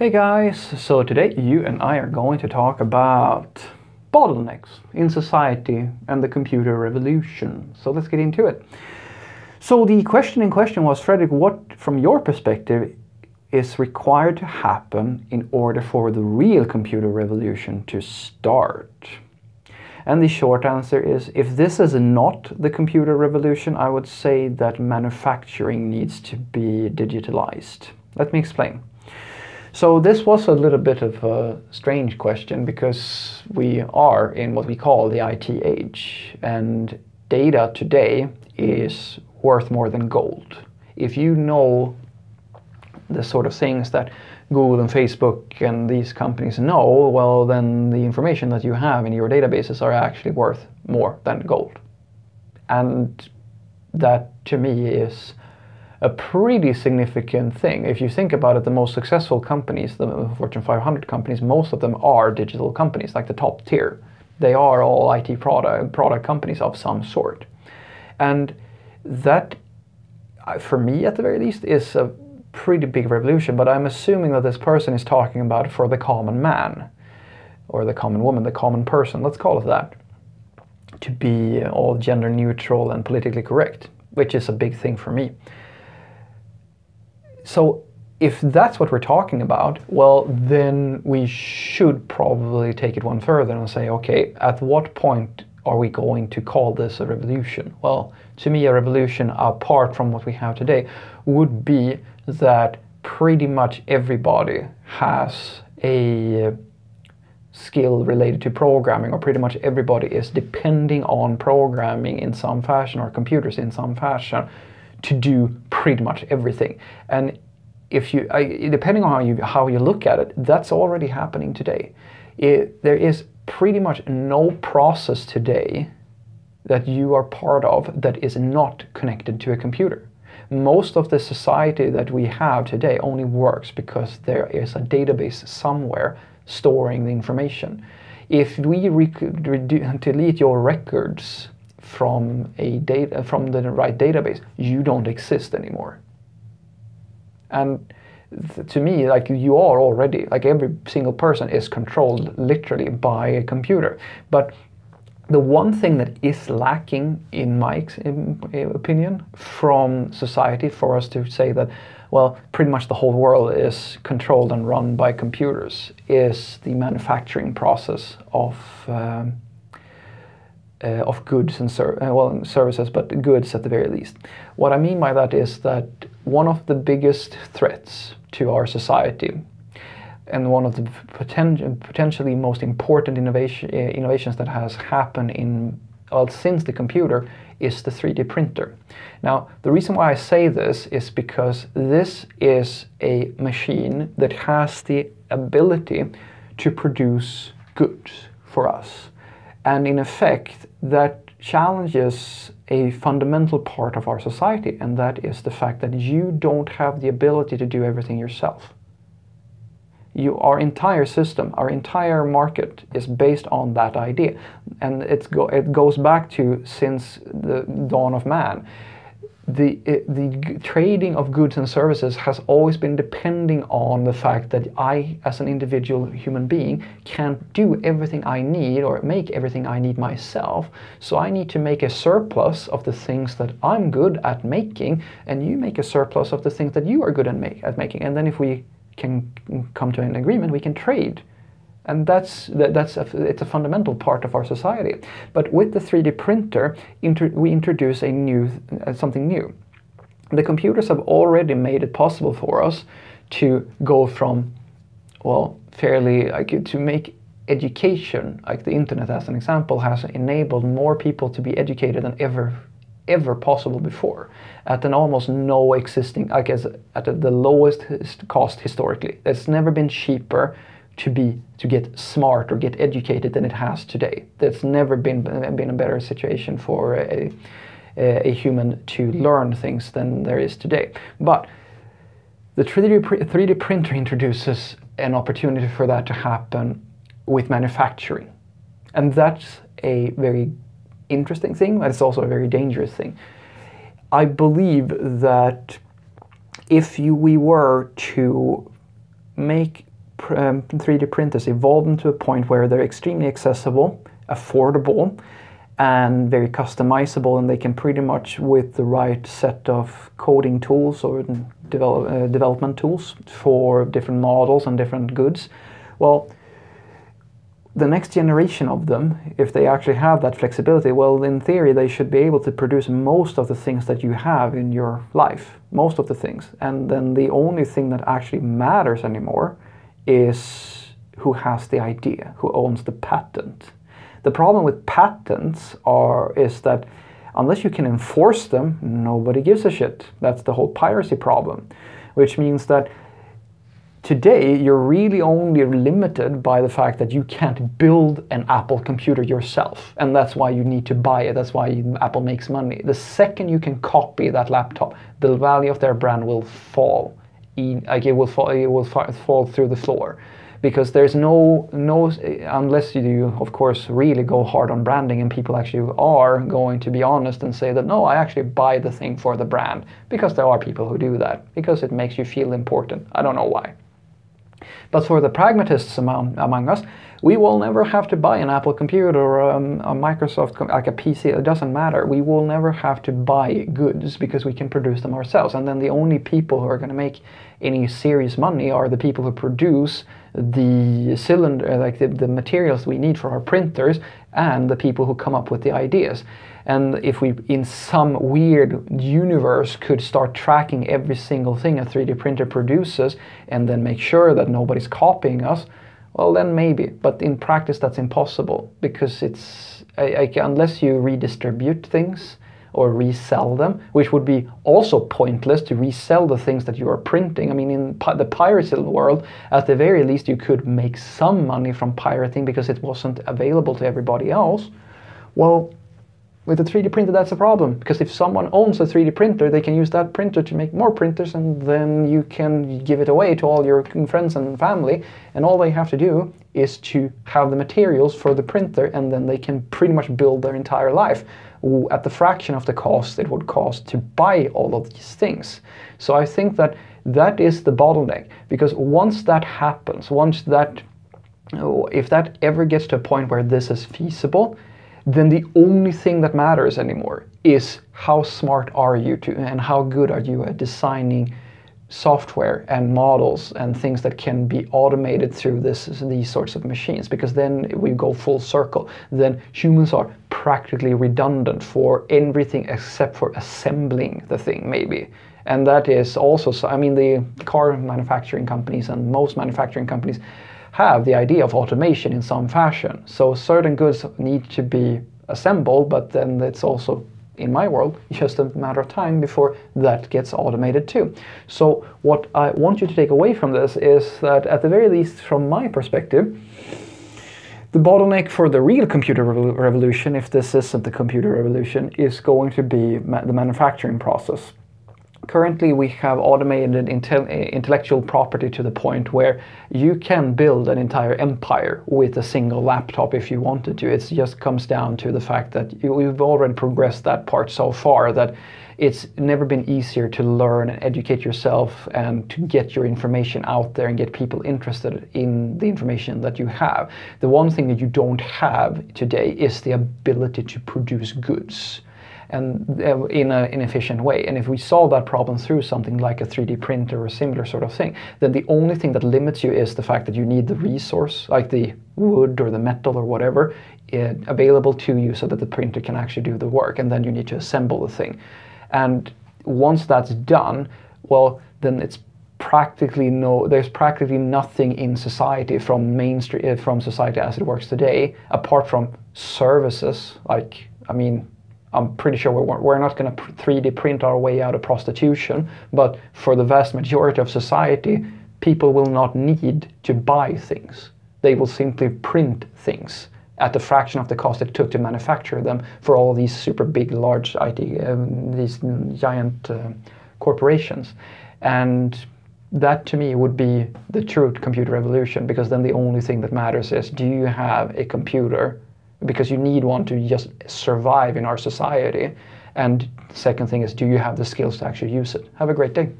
Hey guys, so today you and I are going to talk about bottlenecks in society and the computer revolution. So let's get into it. So the question in question was, Frederick, what from your perspective is required to happen in order for the real computer revolution to start? And the short answer is if this is not the computer revolution, I would say that manufacturing needs to be digitalized. Let me explain. So this was a little bit of a strange question because we are in what we call the IT age and data today is worth more than gold. If you know the sort of things that Google and Facebook and these companies know, well then the information that you have in your databases are actually worth more than gold. And that to me is a pretty significant thing. If you think about it, the most successful companies, the Fortune 500 companies, most of them are digital companies, like the top tier. They are all IT product, product companies of some sort. And that, uh, for me at the very least, is a pretty big revolution. But I'm assuming that this person is talking about for the common man, or the common woman, the common person, let's call it that, to be all gender neutral and politically correct, which is a big thing for me. So if that's what we're talking about, well, then we should probably take it one further and say, okay, at what point are we going to call this a revolution? Well, to me, a revolution apart from what we have today would be that pretty much everybody has a uh, skill related to programming, or pretty much everybody is depending on programming in some fashion or computers in some fashion to do pretty much everything. And if you, depending on how you how you look at it, that's already happening today. It, there is pretty much no process today that you are part of that is not connected to a computer. Most of the society that we have today only works because there is a database somewhere storing the information. If we delete your records from a data from the right database, you don't exist anymore. And to me, like you are already, like every single person is controlled literally by a computer. But the one thing that is lacking, in my opinion, from society for us to say that, well, pretty much the whole world is controlled and run by computers, is the manufacturing process of um, uh, of goods and ser uh, well services, but goods at the very least. What I mean by that is that one of the biggest threats to our society and one of the poten potentially most important innovation, uh, innovations that has happened in well, since the computer is the 3D printer. Now, the reason why I say this is because this is a machine that has the ability to produce goods for us. And in effect, that challenges a fundamental part of our society, and that is the fact that you don't have the ability to do everything yourself. You, our entire system, our entire market is based on that idea. And go, it goes back to since the dawn of man the, eh, the trading of goods and services has always been depending on the fact that I, as an individual human being, can't do everything I need or make everything I need myself. So I need to make a surplus of the things that I'm good at making, and you make a surplus of the things that you are good at, make, at making. And then if we can come to an agreement, we can trade and that's, that, that's a, it's a fundamental part of our society. But with the 3D printer, inter, we introduce a new, uh, something new. The computers have already made it possible for us to go from, well, fairly, like to make education, like the internet as an example, has enabled more people to be educated than ever ever possible before at an almost no existing, I guess, at the lowest cost historically. It's never been cheaper to be to get smart or get educated than it has today. There's never been been a better situation for a, a human to learn things than there is today. But the 3D, 3D printer introduces an opportunity for that to happen with manufacturing. And that's a very interesting thing, but it's also a very dangerous thing. I believe that if you, we were to make um, 3D printers evolved into a point where they're extremely accessible, affordable, and very customizable, and they can pretty much, with the right set of coding tools or develop, uh, development tools for different models and different goods, well, the next generation of them, if they actually have that flexibility, well, in theory, they should be able to produce most of the things that you have in your life, most of the things. And then the only thing that actually matters anymore is who has the idea, who owns the patent. The problem with patents are is that unless you can enforce them, nobody gives a shit. That's the whole piracy problem, which means that today you're really only limited by the fact that you can't build an Apple computer yourself, and that's why you need to buy it. That's why Apple makes money. The second you can copy that laptop, the value of their brand will fall. Like it will fall, it will fall through the floor. Because there's no no unless you of course really go hard on branding and people actually are going to be honest and say that no I actually buy the thing for the brand. Because there are people who do that. Because it makes you feel important. I don't know why but for the pragmatists among, among us, we will never have to buy an Apple computer or um, a Microsoft, like a PC, it doesn't matter. We will never have to buy goods because we can produce them ourselves. And then the only people who are going to make any serious money are the people who produce the cylinder, uh, like the, the materials we need for our printers, and the people who come up with the ideas. And if we, in some weird universe, could start tracking every single thing a 3D printer produces and then make sure that nobody's copying us, well, then maybe. But in practice, that's impossible because it's, I, I, unless you redistribute things or resell them, which would be also pointless to resell the things that you are printing. I mean, in pi the piracy world, at the very least, you could make some money from pirating because it wasn't available to everybody else. Well, with a 3D printer, that's a problem because if someone owns a 3D printer, they can use that printer to make more printers and then you can give it away to all your friends and family. And all they have to do is to have the materials for the printer and then they can pretty much build their entire life at the fraction of the cost it would cost to buy all of these things. So I think that that is the bottleneck because once that happens, once that, uh, if that ever gets to a point where this is feasible, then the only thing that matters anymore is how smart are you to and how good are you at designing software and models and things that can be automated through this these sorts of machines because then we go full circle then humans are practically redundant for everything except for assembling the thing maybe and that is also i mean the car manufacturing companies and most manufacturing companies have the idea of automation in some fashion. So certain goods need to be assembled, but then it's also in my world just a matter of time before that gets automated too. So what I want you to take away from this is that at the very least from my perspective, the bottleneck for the real computer revolution, if this isn't the computer revolution, is going to be ma the manufacturing process. Currently, we have automated eh, intellectual property to the point where you can build an entire empire with a single laptop if you wanted to. It just comes down to the fact that we've already progressed that part so far that it's never been easier to learn and educate yourself and to get your information out there and get people interested in the information that you have. The one thing that you don't have today is the ability to produce goods and uh, in an efficient way. And if we solve that problem through something like a 3D printer or a similar sort of thing, then the only thing that limits you is the fact that you need the resource, like the wood or the metal or whatever, uh, available to you so that the printer can actually do the work. And then you need to assemble the thing. And once that's done, well, then it's practically no there's practically nothing in society from mainstream from society as it works today apart from services like i mean I'm pretty sure we're, not going to 3D print our way out of prostitution, but for the vast majority of society, people will not need to buy things. They will simply print things at the fraction of the cost it took to manufacture them for all these super big, large IT, um, these giant uh, corporations. And that to me would be the true computer revolution because then the only thing that matters is do you have a computer because you need one to just survive in our society. And second thing is, do you have the skills to actually use it? Have a great day.